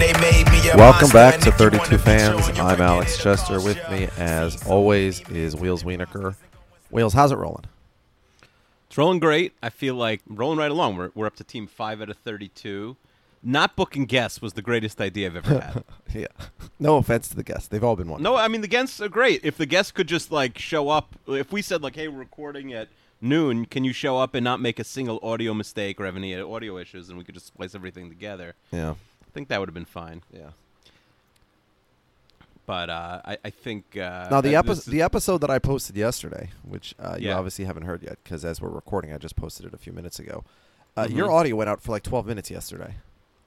Welcome back to 32 Fans. I'm Alex Chester. With me, as always, is Wheels Wienerker. Wheels, how's it rolling? It's rolling great. I feel like rolling right along. We're, we're up to team five out of 32. Not booking guests was the greatest idea I've ever had. Yeah. No offense to the guests. They've all been wonderful. no, I mean, the guests are great. If the guests could just, like, show up, if we said, like, hey, we're recording at noon, can you show up and not make a single audio mistake or have any audio issues, and we could just splice everything together? Yeah. I think that would have been fine. Yeah. But uh, I, I think. Uh, Now, the, epi- this is- the episode that I posted yesterday, which uh, you Yeah. obviously haven't heard yet because as we're recording, I just posted it a few minutes ago. Uh, Mhm. Your audio went out for like 12 minutes yesterday.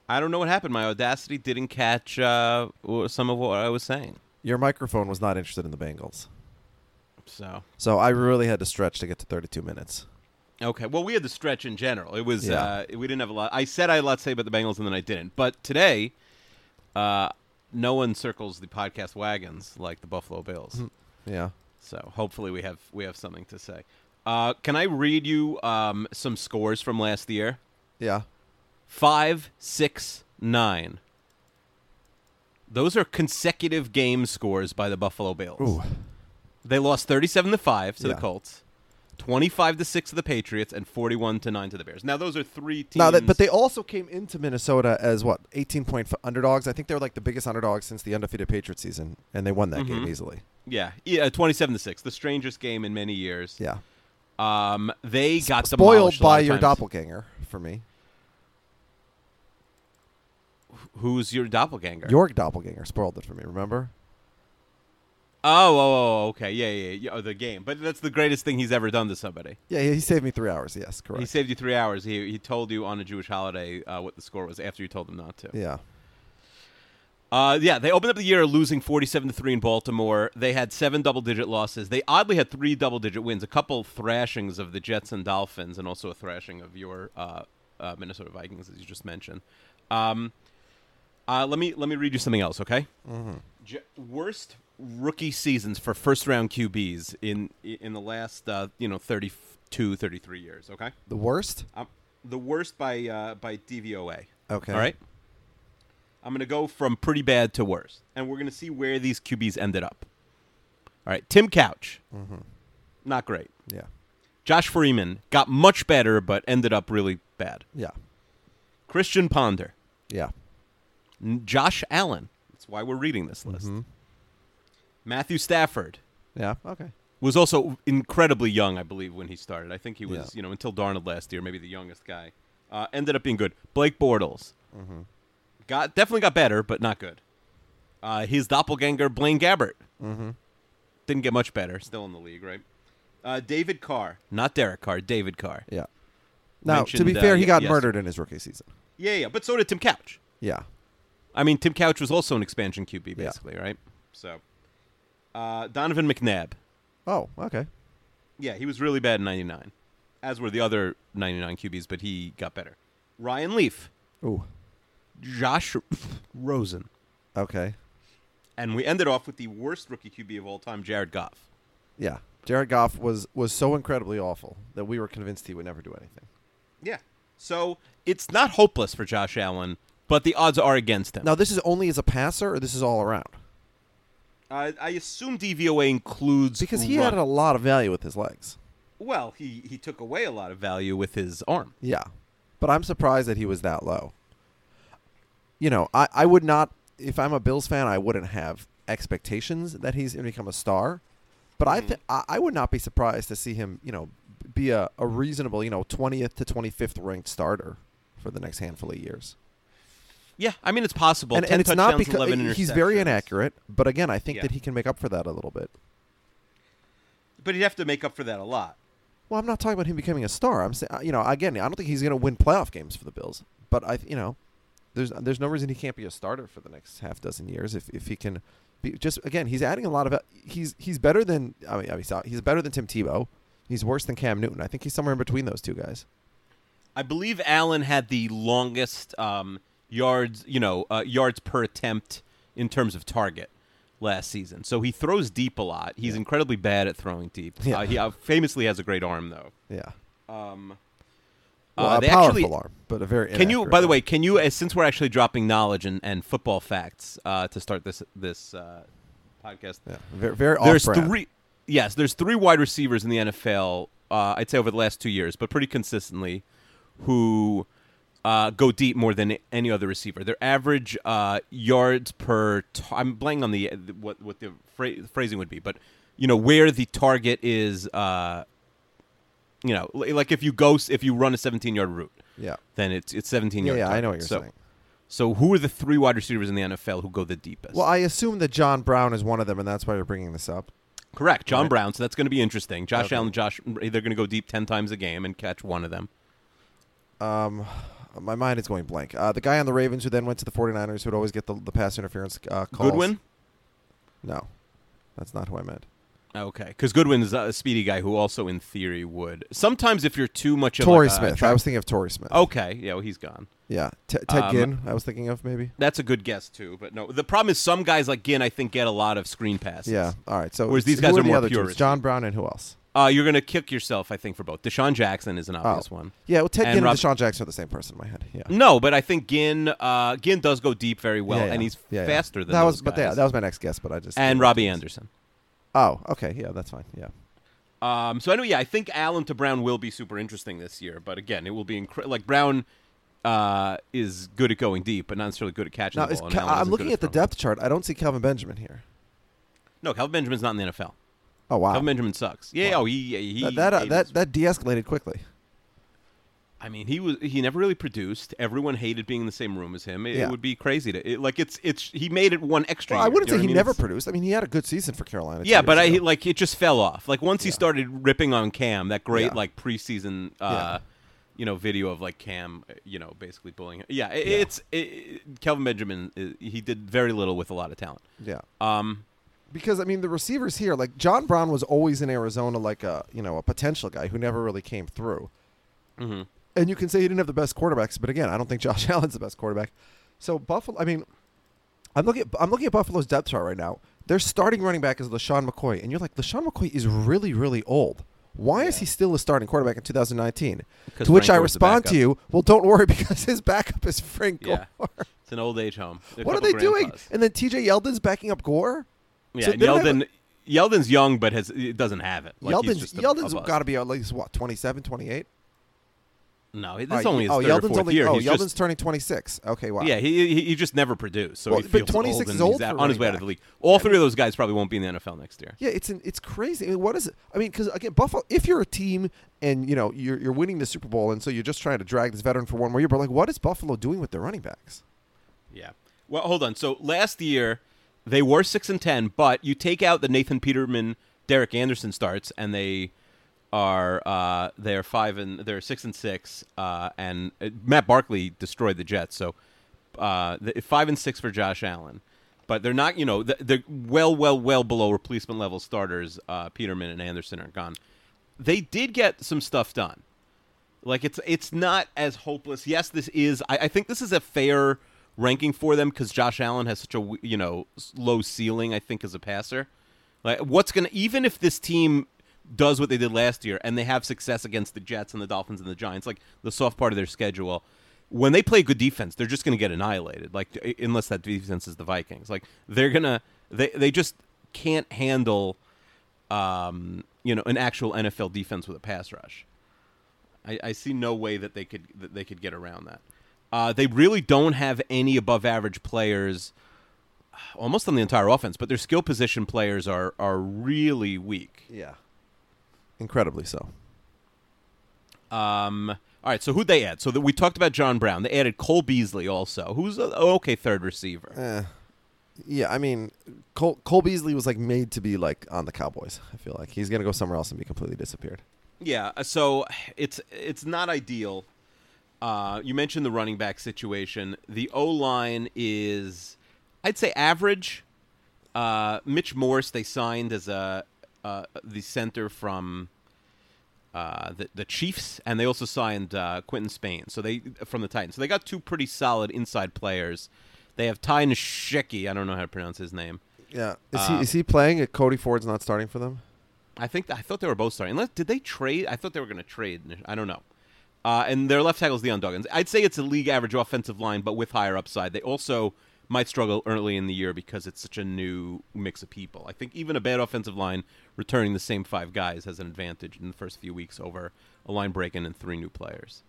I don't know what happened. My Audacity didn't catch uh, w- some of what I was saying. Your microphone was not interested in the Bengals. So. So I really had to stretch to get to 32 minutes. Okay. Well, we had the stretch in general. It was Yeah. uh, we didn't have a lot. I said I had a lot to say about the Bengals, and then I didn't. But today, uh, no one circles the podcast wagons like the Buffalo Bills. Yeah. So hopefully we have we have something to say. Uh, can I read you um, some scores from last year? Yeah. Five, six, nine. Those are consecutive game scores by the Buffalo Bills. Ooh. They lost 37 to 5 to Yeah. the Colts, 25 to 6 to the Patriots and 41 to 9 to the Bears. Now those are three teams. Now, that, but they also came into Minnesota as what 18 point f- underdogs. I think they were like the biggest underdogs since the undefeated Patriots season, and they won that game Mhm. easily. yeah, yeah, 27 to 6, the strangest game in many years. Yeah, Um they got spoiled demolished a lot by your times. doppelganger for me. Who's your doppelganger? Your doppelganger spoiled it for me. Remember? Oh, oh, oh, okay. Yeah, yeah, yeah. Oh, the game. But that's the greatest thing he's ever done to somebody. Yeah, he saved me three hours. Yes, correct. He saved you 3 hours. He he told you on a Jewish holiday uh, what the score was after you told him not to. yeah, Uh, yeah, they opened up the year losing 47 to 3 in Baltimore. They had seven double digit losses. They oddly had three double digit wins, a couple thrashings of the Jets and Dolphins, and also a thrashing of your uh, uh, Minnesota Vikings, as you just mentioned. Um, uh, let me let me read you something else, okay? Mm-hmm. J- worst rookie seasons for first round QBs in in the last uh, you know 32, 33 years, okay? the worst. Um, the worst by uh, by DVOA. Okay. All right. I'm going to go from pretty bad to worse, and we're going to see where these QBs ended up. All right, Tim Couch, mm-hmm. not great. Yeah, Josh Freeman got much better, but ended up really bad. yeah, Christian Ponder, yeah. N- Josh Allen. That's why we're reading this list. Matthew Stafford Yeah. Okay. was also incredibly young, I believe, when he started. I think he was, Yeah. you know, until Darnold last year, maybe the youngest guy. Uh, ended up being good. Blake Bortles got definitely got better, but not good. Uh, his doppelganger Blaine Gabbert Mhm. didn't get much better. Still in the league, right? Uh, David Carr, not Derek Carr, David Carr. Yeah. Now, to be Mentioned, uh, fair, he ye- got yes. murdered in his rookie season. Yeah, yeah, but so did Tim Couch. Yeah. I mean, Tim Couch was also an expansion QB, Yeah. basically, right? So, uh, Donovan McNabb. Oh, okay. Yeah, he was really bad in '99, as were the other '99 QBs, but he got better. Ryan Leaf, Ooh. Josh Rosen, Okay. and we ended off with the worst rookie QB of all time, Jared Goff. Yeah. Jared Goff was was so incredibly awful that we were convinced he would never do anything. Yeah. So it's not hopeless for Josh Allen, but the odds are against him. Now, this is only as a passer, or this is all around. I, I assume DVOA includes because he run- had a lot of value with his legs. Well, he he took away a lot of value with his arm. Yeah, but I'm surprised that he was that low. You know, I, I would not if I'm a Bills fan, I wouldn't have expectations that he's going to become a star. But I, mm-hmm. th- I I would not be surprised to see him, you know, be a, a reasonable, you know, 20th to 25th ranked starter for the next handful of years. Yeah, I mean it's possible. and, 10 and it's not because 11 he's very inaccurate. But again, I think Yeah. that he can make up for that a little bit. But he'd have to make up for that a lot. Well, I'm not talking about him becoming a star. I'm saying, you know, again, I don't think he's going to win playoff games for the Bills. But I, you know, there's there's no reason he can't be a starter for the next half dozen years if if he can. Be, just again, he's adding a lot of. He's he's better than I mean, he's he's better than Tim Tebow. He's worse than Cam Newton. I think he's somewhere in between those two guys. I believe Allen had the longest um, yards, you know, uh, yards per attempt in terms of target last season. So he throws deep a lot. He's incredibly bad at throwing deep. Yeah. Uh, he uh, famously has a great arm, though. Yeah. Um, Well, uh, a powerful actually, arm, but a very. Can you, by the way, can you, uh, since we're actually dropping knowledge and, and football facts uh, to start this this uh, podcast, Yeah, very very there's three. Yes, there's three wide receivers in the NFL. Uh, I'd say over the last two years, but pretty consistently, who uh, go deep more than any other receiver. Their average uh, yards per. T- I'm blanking on the what what the phra- phrasing would be, but you know where the target is. Uh, you know, like if you go if you run a 17 yard route, Yeah. then it's it's 17 Yeah, yard. yeah, I know what you're so, saying. So who are the three wide receivers in the NFL who go the deepest? Well, I assume that John Brown is one of them, and that's why you're bringing this up. Correct, John Right. Brown. So that's going to be interesting. Josh Okay. Allen, Josh, they're going to go deep ten times a game and catch one of them. Um, my mind is going blank. Uh, the guy on the Ravens who then went to the 49ers who would always get the, the pass interference uh, calls. Goodwin. No, that's not who I meant. Okay, because Goodwin is a speedy guy who also, in theory, would sometimes if you're too much of Torrey like Smith. tra- I was thinking of Torrey Smith. okay, yeah, well, he's gone. yeah. T- Ted Um, Ginn. I was thinking of maybe. That's a good guess too, but no. The problem is some guys like Ginn, I think, get a lot of screen passes. Yeah. All right. So Whereas these guys are the more other pure two? John Brown and who else? Uh, you're going to kick yourself, I think, for both. DeSean Jackson is an obvious oh. one. Yeah. Well, Ted And Ginn Rob- and DeSean Jackson are the same person in my head. Yeah. No, but I think Ginn, uh, Ginn does go deep very well, Yeah, yeah. and he's Yeah, faster than that was. But yeah, that was my next guess. But I just and Robbie Anderson. Oh, okay. Yeah, that's fine. Yeah. Um, so anyway, yeah, I think Allen to Brown will be super interesting this year. But again, it will be incre- like Brown uh, is good at going deep, but not necessarily good at catching Now, the ball. Cal- I'm looking at the depth chart. I don't see Kelvin Benjamin here. No, Kelvin Benjamin's not in the NFL. Oh wow. Kelvin Benjamin sucks. Yeah. Wow. Oh, he he. that that, uh, that that de-escalated quickly. I mean, he was he never really produced. Everyone hated being in the same room as him. It, Yeah. would be crazy to it, like it's it's he made it one extra. Well, I wouldn't know say he I mean? never It's- produced. I mean, he had a good season for Carolina. Yeah, but I ago. like it just fell off. Like once he started ripping on Cam, that great Yeah. like preseason, uh, Yeah. you know, video of like Cam, uh, you know, basically bullying him. Yeah, it, Yeah. it's it, Kelvin Benjamin. uh he did very little with a lot of talent. yeah. Um, because I mean the receivers here, like John Brown was always in Arizona, like a you know a potential guy who never really came through. mhm. And you can say he didn't have the best quarterbacks, but again, I don't think Josh Allen's the best quarterback. So Buffalo, I mean, I'm looking at I'm looking at Buffalo's depth chart right now. Their starting running back is LeSean McCoy, and you're like, LeSean McCoy is really really old. Why is he still a starting quarterback in 2019? Because To which Frank I respond to you, well, don't worry because his backup is Frank Yeah. Gore. It's an old age home. What are they doing? And then T.J. Yeldon's backing up Gore. Yeah, So and they don't have Yeldon. Yeldon's young, but has it doesn't have it. Like, he's Yeldon's just a- Yeldon's a got to be at least what 27, 28. No, this is only his oh, third or Yeldon's fourth only year. oh, He's Yeldon's just, turning 26. Okay, wow. Yeah, he, he he just never produced, so Well, he but feels 26 old is old he's out, on his way out of the league. All three of those guys probably won't be in the NFL next year. Yeah, it's an, it's crazy. I mean, what is it? I mean, because again, Buffalo. If you're a team and you know you're you're winning the Super Bowl, and so you're just trying to drag this veteran for one more year, but like, what is Buffalo doing with their running backs? Yeah. Well, hold on. So last year they were six and ten, but you take out the Nathan Peterman, Derek Anderson starts, and they are uh, they're five and they're six and six, uh, and uh, Matt Barkley destroyed the Jets. So uh, the, five and six for Josh Allen. But they're not, you know, they're well, well, well below replacement level starters. Uh, Peterman and Anderson are gone. They did get some stuff done. Like it's it's not as hopeless. Yes, this is. I, I think this is a fair ranking for them because Josh Allen has such a you know low ceiling. I think as a passer, like what's gonna even if this team does what they did last year and they have success against the Jets and the Dolphins and the Giants, like the soft part of their schedule. When they play good defense, they're just going to get annihilated. Like unless that defense is the Vikings, like they're gonna they they just can't handle, um, you know, an actual NFL defense with a pass rush. I, I see no way that they could that they could get around that. Uh, they really don't have any above average players, almost on the entire offense. But their skill position players are are really weak. Yeah. Incredibly so. Um, all right, so who'd they add? So that we talked about John Brown. They added Cole Beasley also, who's a okay third receiver. Eh. Yeah, I mean, Cole, Cole Beasley was like made to be like on the Cowboys. I feel like he's gonna go somewhere else and be completely disappeared. Yeah, so it's it's not ideal. Uh, you mentioned the running back situation. The O line is, I'd say, average. Uh, Mitch Morse they signed as a uh, the center from uh, the the Chiefs, and they also signed uh, Quinton Spain. So they from the Titans. So they got two pretty solid inside players. They have Ty Nsekhe. I don't know how to pronounce his name. Yeah, is Uh, he is he playing? Cody Ford's not starting for them. I think I thought they were both starting. Unless did they trade? I thought they were going to trade. I don't know. Uh, and their left tackle is Leon Duggins. I'd say it's a league average offensive line, but with higher upside. They also might struggle early in the year because it's such a new mix of people. I think even a bad offensive line returning the same five guys has an advantage in the first few weeks over a line breaking and three new players.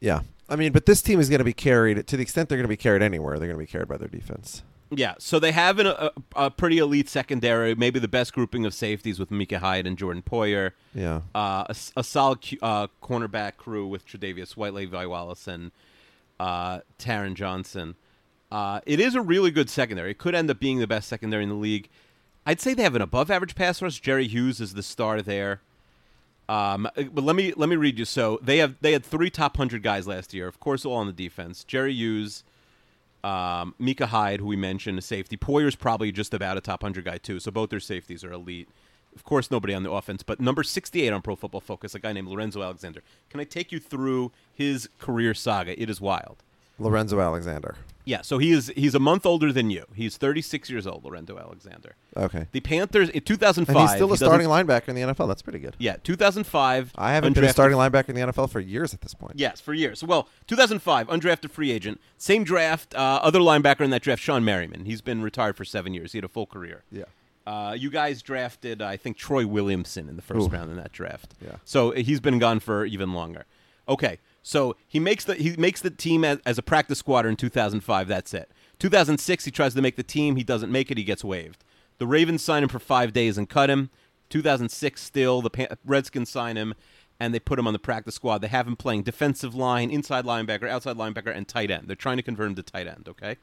Yeah, I mean, but this team is going to be carried to the extent they're going to be carried anywhere. They're going to be carried by their defense. Yeah, so they have an, a, a pretty elite secondary, maybe the best grouping of safeties with Micah Hyde and Jordan Poyer. Yeah, uh, a, a solid cu- uh, cornerback crew with Tre'Davious White, Levi Wallace, and uh, Taron Johnson. Uh, it is a really good secondary. It could end up being the best secondary in the league. I'd say they have an above-average pass rush. Jerry Hughes is the star there. Um, but let me let me read you. So they have they had three top hundred guys last year. Of course, all on the defense. Jerry Hughes, um, Micah Hyde, who we mentioned, a safety. Poyer's probably just about a top hundred guy too. So both their safeties are elite. Of course, nobody on the offense, but number 68 on Pro Football Focus, a guy named Lorenzo Alexander. Can I take you through his career saga? It is wild. Lorenzo Alexander. Yeah, so he is he's a month older than you. He's 36 years old, Lorenzo Alexander. Okay, The Panthers in 2005. and he's still he a starting linebacker in the NFL. That's pretty good. Yeah, 2005. I haven't been a starting linebacker in the NFL for years at this point. Yes, for years. Well, 2005, undrafted free agent. Same draft. Uh, other linebacker in that draft, Shawne Merriman. He's been retired for seven years. He had a full career. Yeah. Uh, you guys drafted, I think, Troy Williamson in the first Ooh. round in that draft. Yeah. So uh, he's been gone for even longer. Okay, so he makes the he makes the team as, as a practice squatter in 2005. That's it. 2006, he tries to make the team. He doesn't make it. He gets waived. The Ravens sign him for five days and cut him. 2006, still the Pan- Redskins sign him, and they put him on the practice squad. They have him playing defensive line, inside linebacker, outside linebacker, and tight end. They're trying to convert him to tight end. Okay.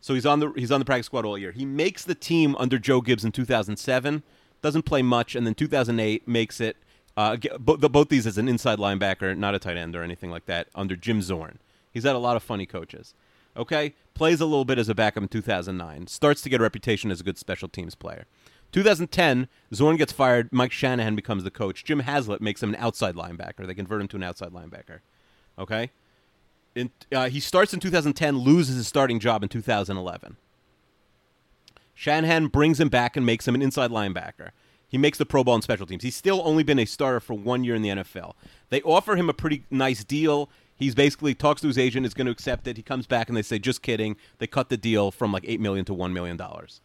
So he's on the he's on the practice squad all year. He makes the team under Joe Gibbs in 2007. Doesn't play much, and then 2008 makes it. Uh, both these as an inside linebacker, not a tight end or anything like that, under Jim Zorn. He's had a lot of funny coaches. Okay, plays a little bit as a backup in 2009. Starts to get a reputation as a good special teams player. 2010, Zorn gets fired. Mike Shanahan becomes the coach. Jim Haslett makes him an outside linebacker. They convert him to an outside linebacker. Okay, in, uh, he starts in 2010, loses his starting job in 2011. Shanahan brings him back and makes him an inside linebacker. He makes the Pro Bowl in special teams. He's still only been a starter for one year in the NFL. They offer him a pretty nice deal. He's basically talks to his agent, is going to accept it. He comes back and they say, "Just kidding." They cut the deal from like eight million to one million dollars.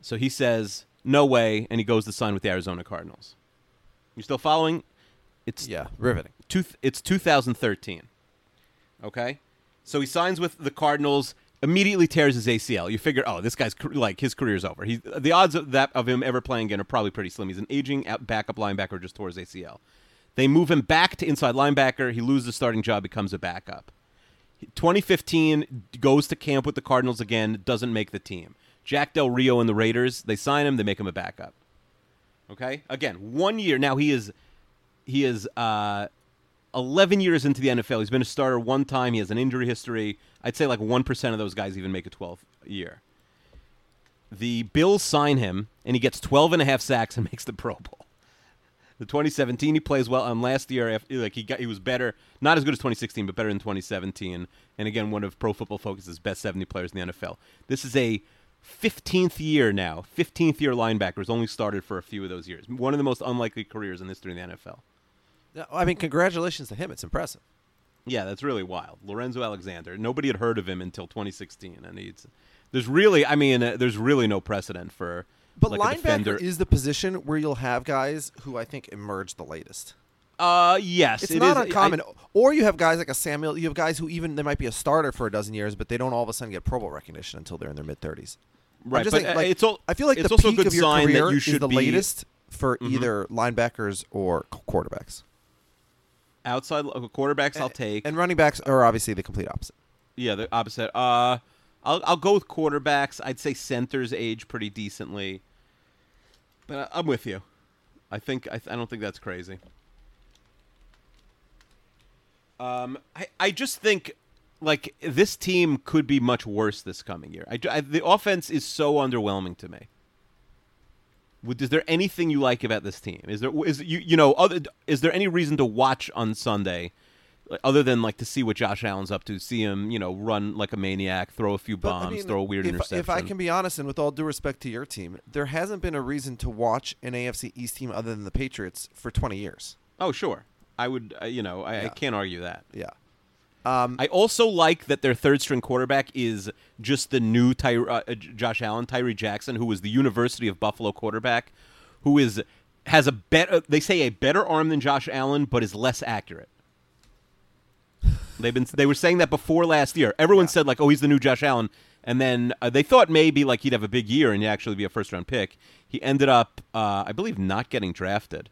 So he says, "No way," and he goes to sign with the Arizona Cardinals. You still following? It's Yeah, riveting. two, it's 2013. Okay, so he signs with the Cardinals. Immediately tears his ACL. You figure, oh, this guy's like his career's over. He, the odds of that of him ever playing again are probably pretty slim. He's an aging backup linebacker, just tore his ACL. They move him back to inside linebacker. He loses the starting job, becomes a backup. 2015 goes to camp with the Cardinals again, doesn't make the team. Jack Del Rio and the Raiders, they sign him, they make him a backup. Okay, again, one year now. He is he is uh, 11 years into the NFL. He's been a starter one time. He has an injury history. I'd say like 1% of those guys even make a 12th year. The Bills sign him, and he gets 12 and a half sacks and makes the Pro Bowl. The 2017 he plays well. And last year, like he got, he was better, not as good as 2016, but better than 2017. And again, one of Pro Football Focus's best 70 players in the NFL. This is a 15th year now. 15th year linebackers only started for a few of those years. One of the most unlikely careers in history in the NFL. I mean, congratulations to him. It's impressive. Yeah, that's really wild. Lorenzo Alexander. Nobody had heard of him until 2016, and he's There's really, I mean, uh, there's really no precedent for But like linebacker is the position where you'll have guys who I think emerge the latest. uh, yes, It's it not is- I- uncommon. or you have guys like a Samuel. You have guys who even they might be a starter for a dozen years, but they don't all of a sudden get Pro Bowl recognition until they're in their mid thirties. Right, but, uh, it's all- I feel like it's the peak of your career you is the be- latest for Mhm. either linebackers or quarterbacks. Outside quarterbacks. I'll take And running backs are obviously the complete opposite. Yeah, the opposite. Uh, I'll I'll go with quarterbacks. I'd say centers age pretty decently, but I, I'm with you. I think I, I don't think that's crazy. Um, I I just think like this team could be much worse this coming year. I, I- the offense is so underwhelming to me. Is there anything you like about this team? Is there is you you know other is there any reason to watch on Sunday, other than like to see what Josh Allen's up to, see him you know run like a maniac, throw a few But, I bombs, mean, throw a weird if, interception. If I can be honest, and with all due respect to your team, there hasn't been a reason to watch an AFC East team other than the Patriots for 20 years. oh sure, I would uh, you know I, I can't argue that. Yeah. Um, I also like that their third string quarterback is just the new Ty- uh, uh, Josh Allen, Tyree Jackson, who was the University of Buffalo quarterback, who is has a better they say a better arm than Josh Allen, but is less accurate. They've been they were saying that before last year. Everyone said like, oh, he's the new Josh Allen, and then uh, they thought maybe like he'd have a big year and he'd actually be a first round pick. He ended up, uh, I believe, not getting drafted.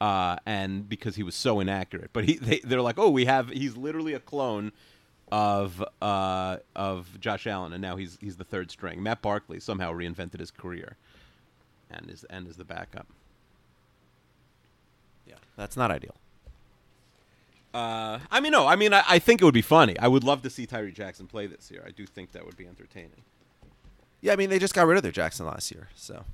Uh, and because he was so inaccurate, but he they, they're like, oh, we have he's literally a clone of uh, of Josh Allen, and now he's he's the third string. Matt Barkley somehow reinvented his career, and is and is the backup. yeah, that's not ideal. Uh, I mean, no, I mean, I, I think it would be funny. I would love to see Tyree Jackson play this year. I do think that would be entertaining. Yeah, I mean they just got rid of their Jackson last year, so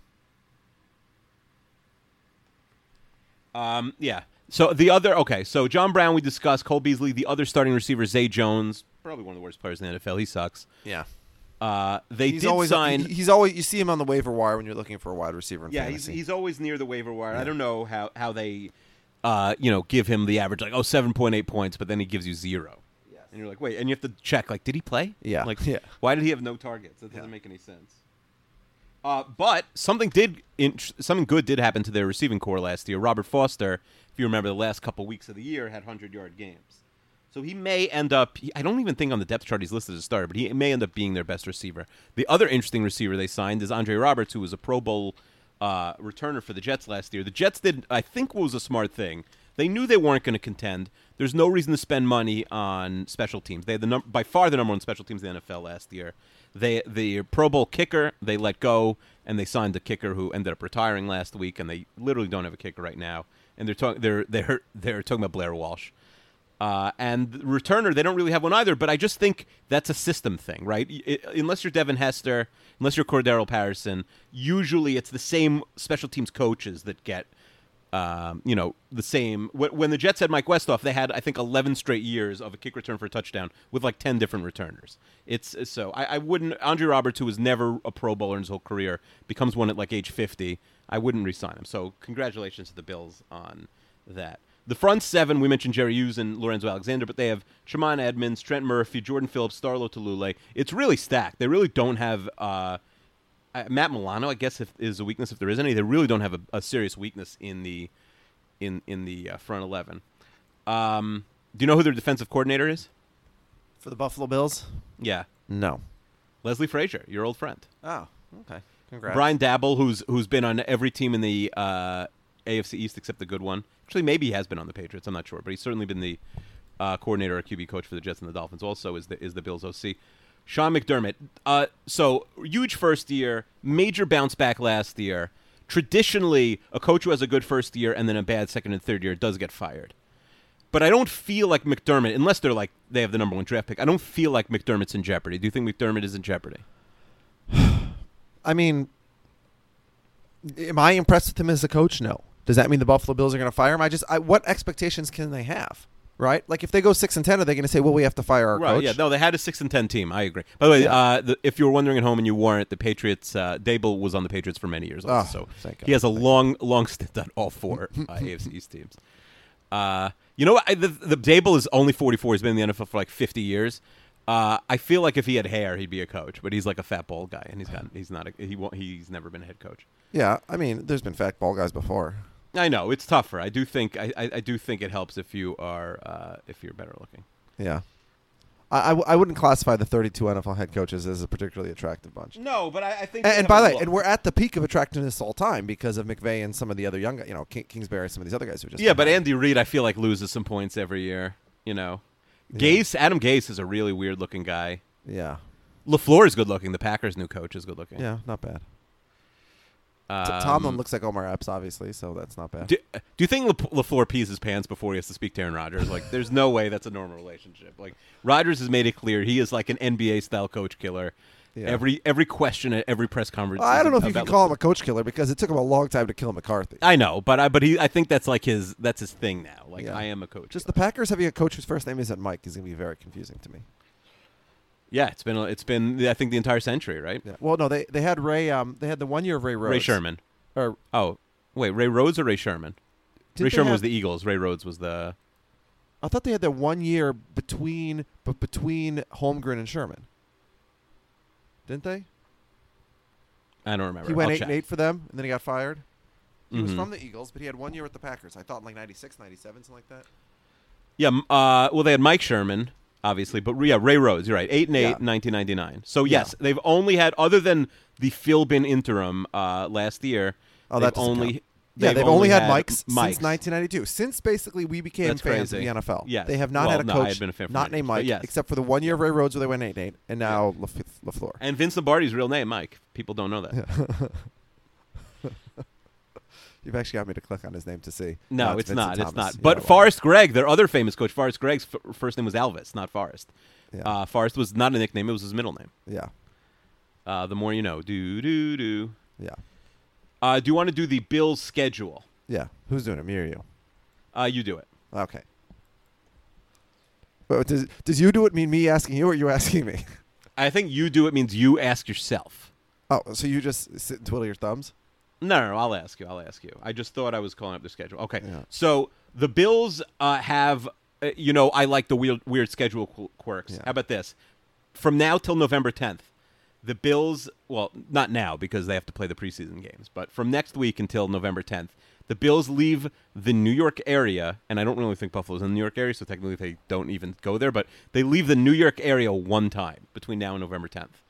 Um, yeah. So the other, okay. So John Brown, we discussed. Cole Beasley, the other starting receiver, Zay Jones, probably one of the worst players in the NFL. He sucks. yeah. Uh, they he's did always sign. he's always you see him on the waiver wire when you're looking for a wide receiver in yeah, he's, fantasy. he's always near the waiver wire. I don't know how how they, uh, you know, give him the average like oh 7.8 points, but then he gives you zero. And you're like, wait, and you have to check like, did he play? Yeah, Like, yeah. why did he have no targets? That doesn't Yeah. make any sense. Uh, but something did something good did happen to their receiving corps last year. Robert Foster, if you remember, the last couple weeks of the year had hundred yard games. So he may end up. I don't even think on the depth chart he's listed as a starter, but he may end up being their best receiver. The other interesting receiver they signed is Andre Roberts, who was a Pro Bowl uh, returner for the Jets last year. The Jets did, I think, was a smart thing. They knew they weren't going to contend. There's no reason to spend money on special teams. They had the num- by far the number one special teams in the NFL last year. They the Pro Bowl kicker they let go, and they signed a kicker who ended up retiring last week, and they literally don't have a kicker right now. And they're talking they're they're they're talking about Blair Walsh. Uh, and the returner, they don't really have one either. But I just think that's a system thing, right? I- I- unless you're Devin Hester, unless you're Cordarrelle Patterson, usually it's the same special teams coaches that get, um, you know, the same. When, the Jets had Mike Westhoff, they had I think 11 straight years of a kick return for a touchdown with like 10 different returners. It's so I, I wouldn't. Andre Roberts, who was never a Pro Bowler in his whole career, becomes one at like age 50. I wouldn't resign him. So congratulations to the Bills on that. The front seven, we mentioned Jerry Hughes and Lorenzo Alexander, but they have Tremaine Edmunds, Trent Murphy, Jordan Phillips, Star Lotulelei. It's really stacked. They really don't have uh, uh, Matt Milano. I guess if is a weakness if there is any. They really don't have a, a serious weakness in the in in the uh, front eleven. Um, do you know who their defensive coordinator is? for the Buffalo Bills. Yeah, No. Leslie Frazier, your old friend. Oh, okay. Congrats. Brian Daboll, who's who's been on every team in the uh, AFC East except the good one. Actually, maybe he has been on the Patriots. I'm not sure, but he's certainly been the uh, coordinator or QB coach for the Jets and the Dolphins. Also, is the is the Bills OC. Sean McDermott. Uh, so huge first year, major bounce back last year. Traditionally, a coach who has a good first year and then a bad second and third year does get fired. But I don't feel like McDermott, unless they're like they have the number one draft pick. I don't feel like McDermott's in jeopardy. Do you think McDermott is in jeopardy? I mean, am I impressed with him as a coach? No. Does that mean the Buffalo Bills are going to fire him? I just, I, what expectations can they have? Right? Like, if they go six and ten, are they going to say, "Well, we have to fire our Right. coach"? Yeah. No, they had a six and ten team. I agree. By the way, Yeah. uh, the, if you were wondering at home and you weren't, the Patriots. Uh, Daboll was on the Patriots for many years. Also, Oh, so thank God. he has a long, long stint on all four uh, AFC East teams. Uh, you know what? I, the, the Daboll is only forty four. He's been in the NFL for like fifty years. Uh, I feel like if he had hair, he'd be a coach, but he's like a fat bald guy, and he's got he's not a, he won't, he's never been a head coach. Yeah, I mean, there's been fat ball guys before. I know it's tougher. I do think I, I, I do think it helps if you are uh, if you're better looking. Yeah. I, I, w- I wouldn't classify the 32 NFL head coaches as a particularly attractive bunch. No, but I, I think. And, and by the way, and we're at the peak of attractiveness all time because of McVay and some of the other young you know, King, Kingsbury, some of these other guys who just. yeah, but Andy Reid, I feel like loses some points every year. You know, Gase, Adam Gase is a really weird looking guy. Yeah. Lafleur is good looking. The Packers' new coach is good looking. Yeah, not bad. Um, Tomlin looks like Omar Epps, obviously, so that's not bad. Do, do you think La- Lafleur pees his pants before he has to speak to Aaron Rodgers? Like, there's no way that's a normal relationship. Like, Rodgers has made it clear he is like an NBA style coach killer. Yeah. Every every question at every press conference. Well, I don't know if you can call him a coach killer because it took him a long time to kill McCarthy. I know, but I but he I think that's like his that's his thing now. Like Yeah. I am a coach. Just the Packers having a coach whose first name isn't Mike is going to be very confusing to me. Yeah, it's been it's been I think the entire century, right? Yeah. Well, no, they they had Ray. Um, they had the one year of Ray Rhodes. Ray Sherman. Or Oh, wait, Ray Rhodes or Ray Sherman? Ray Sherman have- was the Eagles. Ray Rhodes was the. I thought they had that one year between, but between Holmgren and Sherman. Didn't they? I don't remember. He went I'll eight check. and eight for them, and then he got fired. He was Mhm. from the Eagles, but he had one year with the Packers. I thought in like 96, 97, something like that. Yeah. Uh, well, they had Mike Sherman, obviously, but yeah, Ray Rhodes. You're right. eight and eight, yeah. 1999. So Yeah. yes, they've only had other than the Philbin interim uh, last year. Oh, they've that doesn't only. Yeah, they've, only had Mikes Mikes. since 1992. Since basically we became That's fans crazy. of the NFL. Yes. They have not Well, had a no, coach had been a fan not named Mike, yes. except for the one year of Ray Rhodes where they went eight and eight, and now Laf- Lafleur. And Vince Lombardi's real name, Mike. People don't know that. You've actually got me to click on his name to see. No, it's Vincent not. It's not. Yeah, But well, Forrest Gregg, their other famous coach, Forrest Gregg's f- first name was Elvis, not Forrest. Yeah. Uh, Forrest was not a nickname; it was his middle name. Yeah, Uh, the more you know. Do do do. yeah, Uh, do you want to do the Bills schedule? yeah. Who's doing it? Me or you? Uh, you do it. Okay. But does does you do it mean me asking you or you asking me? I think you do it means you ask yourself. Oh, so you just sit and twiddle your thumbs? No, no, no, I'll ask you. I'll ask you. I just thought I was calling up the schedule. Okay. Yeah. So the Bills uh, have, uh, you know, I like the weird, weird schedule qu- quirks. Yeah. How about this? From now till November 10th, the Bills, well, not now because they have to play the preseason games, but from next week until November 10th, the Bills leave the New York area, and I don't really think Buffalo's in the New York area, so technically they don't even go there, but they leave the New York area one time between now and November 10th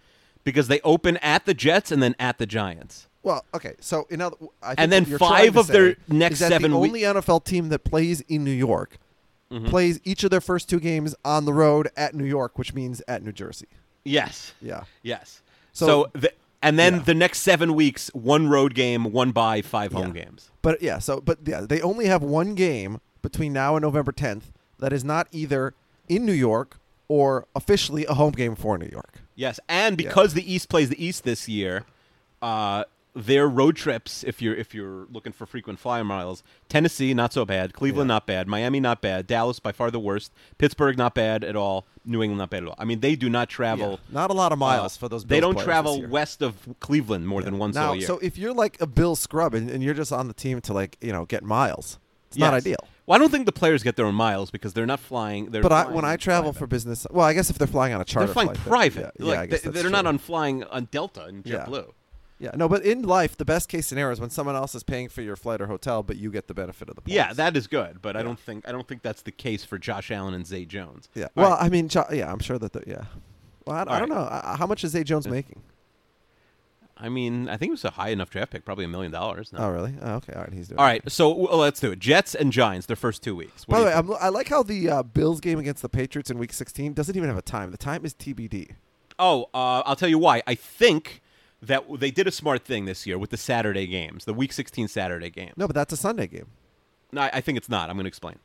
because they open at the Jets and then at the Giants. Well, okay. So in other, I think And then five of their next seven The we- only NFL team that plays in New York Mm-hmm. plays each of their first two games on the road at New York, which means at New Jersey. Yes. Yeah. Yes. So- So, the, and then Yeah. the next seven weeks, one road game, one bye, five home Yeah. games. But yeah, so but yeah, they only have one game between now and November 10th that is not either in New York or officially a home game for New York. Yes, and because the East plays the East this year, uh, their road trips, if you're if you're looking for frequent flyer miles, Tennessee not so bad, Cleveland not bad, Miami not bad, Dallas by far the worst, Pittsburgh not bad at all, New England not bad at all. I mean, they do not travel. Not a lot of miles uh, for those. They don't travel west of Cleveland more than once now, a year. so if you're like a Bill scrub and, and you're just on the team to like you know get miles, it's not ideal. Well, I don't think the players get their own miles because they're not flying. They're But I, when I travel private. for business, well, I guess if they're flying on a charter they're flying flight, then- private. Yeah, like, yeah, I guess they, that's are not on flying on Delta and Yeah. JetBlue. Yeah, no, but in life, the best case scenario is when someone else is paying for your flight or hotel, but you get the benefit of the points. Yeah, that is good, but I don't think I don't think that's the case for Josh Allen and Zay Jones. Yeah. All Well, right. I mean, Jo- yeah, I'm sure that. The, yeah. Well, I, I don't right. know. Uh, How much is Zay Jones making? I mean, I think it was a high enough draft pick, probably a million dollars. No. Oh, really? Oh, okay. All right. He's doing. All right, so well, let's do it. Jets and Giants, their first two weeks. What By the way. I'm, I like how the uh, Bills game against the Patriots in Week 16 doesn't even have a time. The time is TBD. oh, uh, I'll tell you why. I think that they did a smart thing this year with the Saturday games, the Week 16 Saturday game. No, but that's a Sunday game. No, I think it's not. I'm going to explain.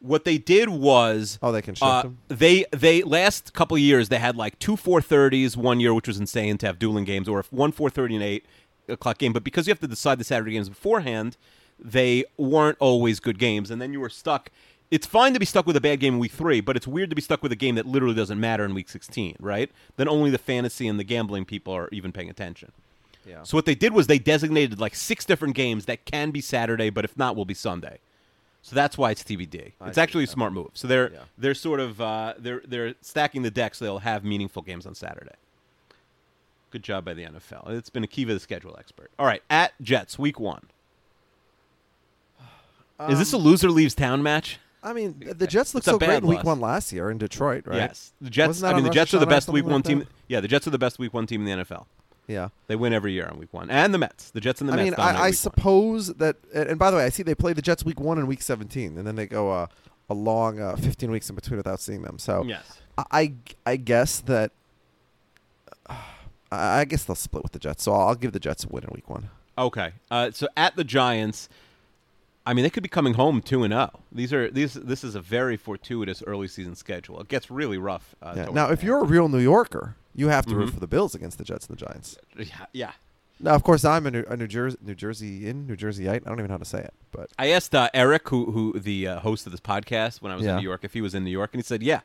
What they did was Oh, they can shift uh, them? They they last couple of years they had like two 430s one year, which was insane to have dueling games, or if one 430 and eight o'clock game. But because you have to decide the Saturday games beforehand, they weren't always good games, and then you were stuck. It's fine to be stuck with a bad game in week three, but it's weird to be stuck with a game that literally doesn't matter in week 16, right? Then only the fantasy and the gambling people are even paying attention. Yeah. So what they did was they designated like six different games that can be Saturday, but if not, will be Sunday. So that's why it's TBD. I it's actually a smart move. So they're Yeah. they're sort of uh, they're they're stacking the deck so they'll have meaningful games on Saturday. Good job by the NFL. It's been a Kiva the schedule expert. All right, at Jets week one. Is this a Um, loser leaves town match? I mean, the Jets looked so great in Week loss. One last year in Detroit, right? Yes, the Jets. I mean, the Jets are the best week one like team. that? Yeah, the Jets are the best week one team in the NFL. Yeah. They win every year on week one, and the Mets. The Jets and the I Mets. mean, I, I week one. suppose that, and by the way, I see they play the Jets Week One and Week 17, and then they go uh, a long uh, 15 weeks in between without seeing them. So Yes. I, I, guess that I I guess they'll split with the Jets. So I'll give the Jets a win in Week One. Okay. Uh, so at the Giants, I mean, they could be coming home two and zero. These are these. This is a very fortuitous early season schedule. It gets really rough. Uh, Yeah. Now, if you're a real New Yorker, you have to root Mhm. for the Bills against the Jets and the Giants. yeah, yeah. Now, of course, I'm a New, a New Jersey New Jersey in New Jerseyite. I don't even know how to say it, but I asked uh, Eric, who who the uh, host of this podcast, when I was Yeah. in New York, if he was in New York, and he said, "Yeah."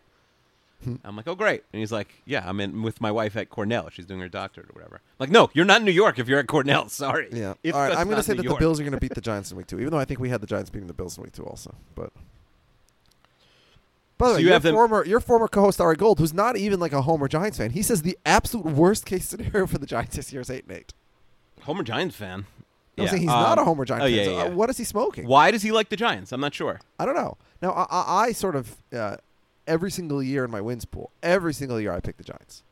I'm like, "Oh, great!" And he's like, "Yeah, I'm in with my wife at Cornell. She's doing her doctorate or whatever." I'm like, no, you're not in New York if you're at Cornell. Sorry. yeah. If All right, I'm going to say New that York. the Bills are going to beat the Giants in Week Two, even though I think we had the Giants beating the Bills in Week Two also. But by the So way, you your former your former co-host Ari Gold, who's not even like a Homer Giants fan, he says the absolute worst case scenario for the Giants this year is eight and eight. Homer Giants fan. I'm Yeah, saying he's um, not a Homer Giants oh, fan. yeah, so, yeah, uh, yeah. what is he smoking? Why does he like the Giants? I'm not sure. I don't know. Now I, I, I sort of uh, every single year in my wins pool, every single year I pick the Giants,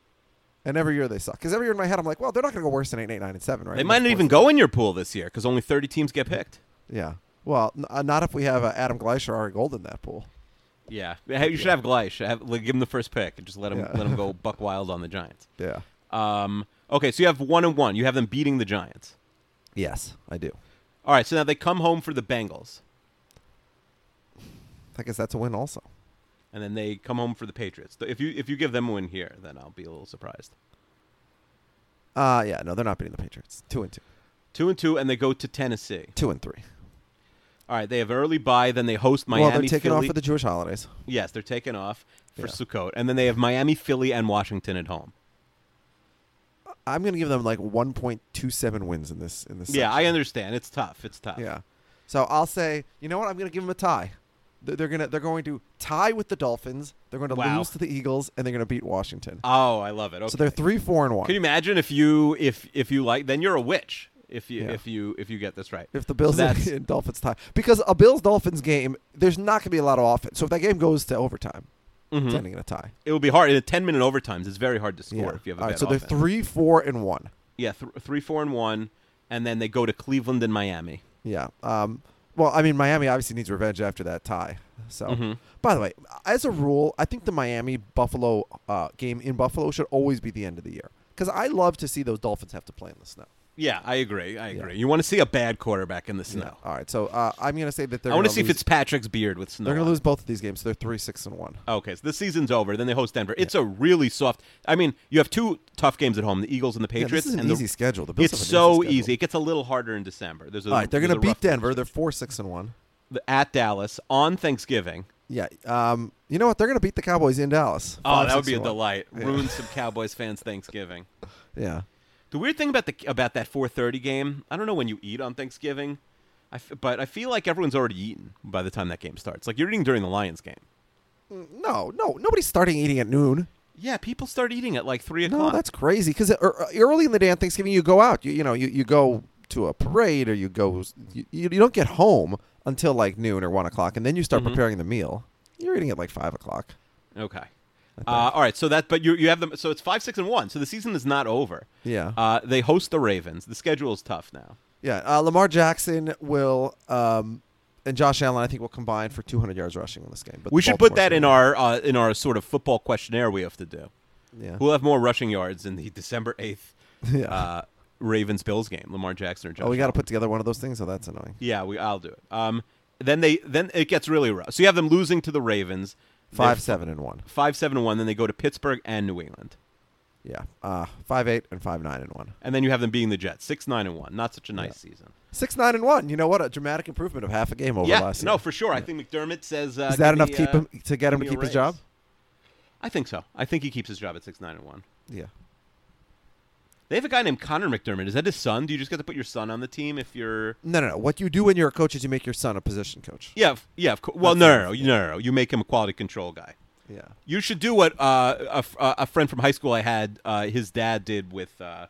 and every year they suck. Because every year in my head I'm like, well, they're not going to go worse than eight, eight, nine, and seven, right? They might not even go in your pool this year because only 30 teams get picked. Yeah. Well, n- uh, not if we have uh, Adam Gleicher or Ari Gold in that pool. Yeah, Hey, you should have Gleish. Have, like, give him the first pick and just let him Yeah. let him go buck wild on the Giants. Yeah. Um, okay, so you have one and one. You have them beating the Giants. Yes, I do. All right, so now they come home for the Bengals, I guess that's a win also. And then they come home for the Patriots. If you if you give them a win here, then I'll be a little surprised. Uh yeah, no, they're not beating the Patriots. Two and two. Two and two, and they go to Tennessee. Two and three. All right, they have early bye. Then they host Miami. well, they're taking Philly. off for the Jewish holidays. yes, they're taking off for Yeah. Sukkot, and then they have Miami, Philly, and Washington at home. I'm going to give them like 1.27 wins in this in this. Yeah, I understand. It's tough. It's tough. Yeah. So I'll say, you know what? I'm going to give them a tie. They're, gonna they're going to tie with the Dolphins. They're going to Wow. lose to the Eagles, and they're going to beat Washington. Oh, I love it. Okay. So they're three, four, and one. Can you imagine if you if if you like then you're a witch if you Yeah. if you if you get this right. if the Bills So and Dolphins tie, because a Bills Dolphins game, there's not going to be a lot of offense. So if that game goes to overtime, Mhm. it's ending in a tie. It will be hard in a 10 minute overtimes. It's very hard to score Yeah. if you have a All right, so they're three, four, and one. Yeah, th- 3 4 and 1 and then they go to Cleveland and Miami. Yeah. Um, well, I mean, Miami obviously needs revenge after that tie. So, Mhm. by the way, as a rule, I think the Miami Buffalo uh, game in Buffalo should always be the end of the year because I love to see those Dolphins have to play in the snow. Yeah, I agree. I agree. You want to see a bad quarterback in the snow. All right. So uh, I'm going to say that they're. I want to gonna see lose, Fitzpatrick's beard with snow. They're going on to lose both of these games. So they're three, six, and one. Okay, so the season's over. Then they host Denver. It's a really soft. I mean, you have two tough games at home: the Eagles and the Yeah, Patriots. this is an and the- easy schedule. The Bills It's have an so easy. schedule. It gets a little harder in December. There's a, All right, they're going to beat Denver. They're four, six, and one. The- at Dallas on Thanksgiving. Yeah. Um. You know what? They're going to beat the Cowboys in Dallas. Oh, Five, that would six, be a and one. delight. Ruin some Cowboys fans' Thanksgiving. Yeah. The weird thing about the about that 4:30 game, I don't know when you eat on Thanksgiving, I f- but I feel like everyone's already eaten by the time that game starts. Like you're eating during the Lions game. Mm, no, no, nobody's starting eating at noon. Yeah, people start eating at like three o'clock. No, that's crazy. Because er, uh, early in the day on Thanksgiving, you go out. You, you know, you, you go to a parade or you go. You, you don't get home until like noon or one o'clock, and then you start Mhm. preparing the meal. You're eating at like five o'clock. okay. Uh, all right, so that but you you have them. So it's five, six, and one. So the season is not over. Yeah, Uh, they host the Ravens. The schedule is tough now. yeah. Uh, Lamar Jackson will, um, and Josh Allen, I think, will combine for 200 yards rushing in this game. But we should put that in our uh, in our sort of football questionnaire we have to do. Yeah. Who'll have more rushing yards in the December eighth yeah. uh, Ravens Bills game? Lamar Jackson or Josh? oh, we got to put together one of those things. So that's annoying. Yeah, we. I'll do it. Um, then they then it gets really rough. So you have them losing to the Ravens. Five, seven, and one. five, seven, and one. Then they go to Pittsburgh and New England, Yeah. Uh, five, eight, and five, nine, and one. and then you have them beating the Jets, six, nine, and one. Not such a nice season. Six, nine, and one. You know what? A dramatic improvement of half a game over yeah, last year. no, for sure. I think McDermott says uh, Is that enough me, to keep uh, him to get him to keep his job? I think so. I think he keeps his job at six, nine, and one. Yeah. They have a guy named Connor McDermott. Is that his son? Do you just get to put your son on the team if you're? No, no, no. What you do when you're a coach is you make your son a position coach. Yeah, f- yeah. Of course. Well, no, no, no, no, no, no. You make him a quality control guy. Yeah. You should do what uh, a, f- uh, a friend from high school I had. Uh, his dad did with. Uh,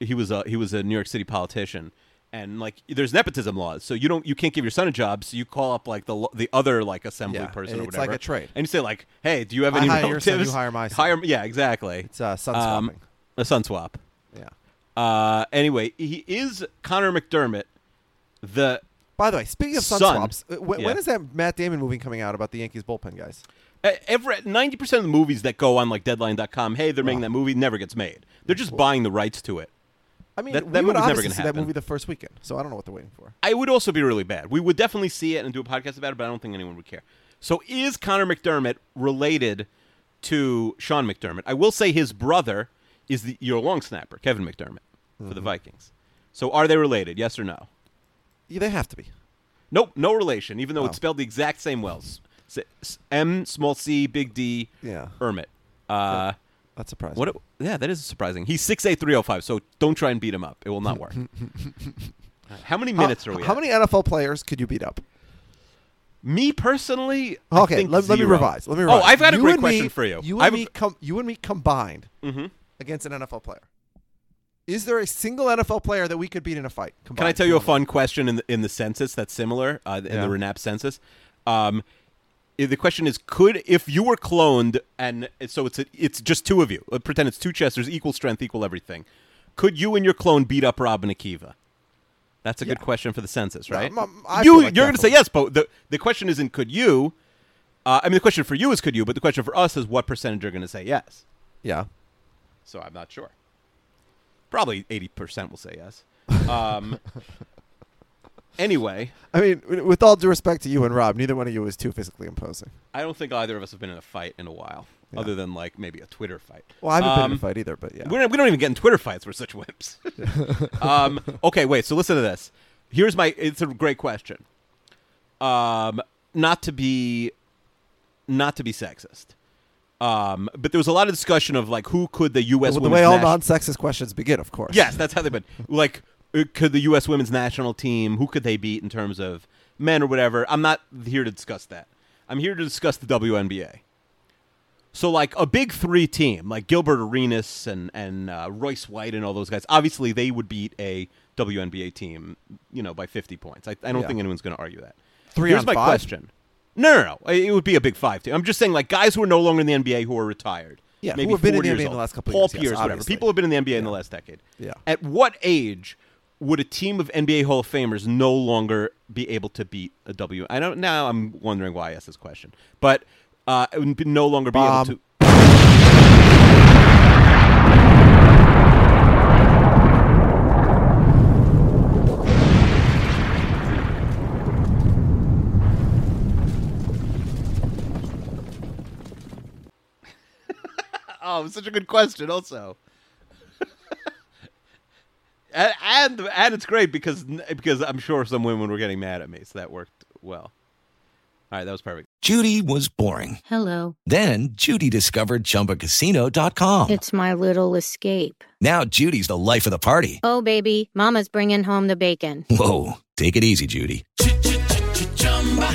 he was a he was a New York City politician, and like there's nepotism laws, so you don't you can't give your son a job, so you call up like the lo- the other like assembly Yeah, person or it's whatever. like a trade. and you say like, hey, do you have I any hire your son, you hire my son. Hire yeah, exactly. It's uh, son Um, swapping. a son swap. Yeah. Uh, anyway, he is Conor McDermott. The By the way, speaking of sun Son. swaps, uh, when, Yeah. when is that Matt Damon movie coming out about the Yankees bullpen guys? Every ninety percent of the movies that go on like Deadline.com, hey, they're making that movie, never gets made. They're just buying the rights to it. I mean, That- we would movie's never obviously gonna see that happen. movie the first weekend, so I don't know what they're waiting for. I would also be really bad. We would definitely see it and do a podcast about it, but I don't think anyone would care. So, is Conor McDermott related to Sean McDermott? I will say his brother is the your long snapper, Kevin McDermott, for the Vikings. So, are they related? Yes or no? Yeah, they have to be. Nope, no relation. Even though Oh. it's spelled the exact same wells. M small c big D. Yeah. Ermit. Uh, That's surprising. What? Yeah, that is surprising. He's six eight three oh five. So don't try and beat him up. It will not work. How many minutes how, are we? How at? many NFL players could you beat up? Me personally. I Okay, think let, let me zero. revise. Let me revise. Oh, I've got a You great and question me- for you. You and I've- me, com- you and me combined Mhm. Against an NFL player. Is there a single NFL player that we could beat in a fight? Can I tell you a fun question in the in the census that's similar uh, in Yeah. the Renap census? Um, the question is: Could if you were cloned and so it's a, it's just two of you? uh, Pretend it's two Chesters, equal strength, equal everything. Could you and your clone beat up Robin Akiva? That's a good question for the census, right? I you like you're going to say yes, but the the question isn't could you. Uh, I mean, the question for you is could you, but the question for us is what percentage are going to say yes. Yeah. So I'm not sure. Probably eighty percent will say yes. Um, anyway, I mean, with all due respect to you and Rob, neither one of you is too physically imposing. I don't think either of us have been in a fight in a while, Yeah. other than like maybe a Twitter fight. Well, I haven't been in Um, a fight either, but yeah. We don't, we don't even get in Twitter fights. We're such wimps. um, okay, wait. So listen to this. Here's my. It's a great question. Um, not to be, not to be sexist. Um, but there was a lot of discussion of like who could the U.S. Well, the way all nation- non-sexist questions begin, of course. Yes, that's how they've been. Like, uh, could the U.S. women's national team, who could they beat in terms of men or whatever? I'm not here to discuss that. I'm here to discuss the WNBA. So, like, a big three team, like Gilbert Arenas and, and uh, Royce White and all those guys, obviously they would beat a WNBA team, you know, by 50 points. I, I don't Yeah. think anyone's going to argue that. Three Here's my five? question. No, no, no. It would be a big five team. I'm just saying, like, guys who are no longer in the NBA who are retired. Yeah, who maybe have been in the NBA in the last couple of Paul years, yes, Pierce, whatever. People have been in the NBA in the last decade. Yeah. At what age would a team of NBA Hall of Famers no longer be able to beat a W? I don't. Now I'm wondering why I asked this question, but uh, it would no longer be Bomb. able to. Oh, such a good question. Also, and, and and it's great because because I'm sure some women were getting mad at me, so that worked well. All right, that was perfect. Judy was boring. Hello. Then Judy discovered ChumbaCasino.com. It's my little escape. Now Judy's the life of the party. Oh, baby, Mama's bringing home the bacon. Whoa, take it easy, Judy.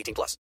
18 plus.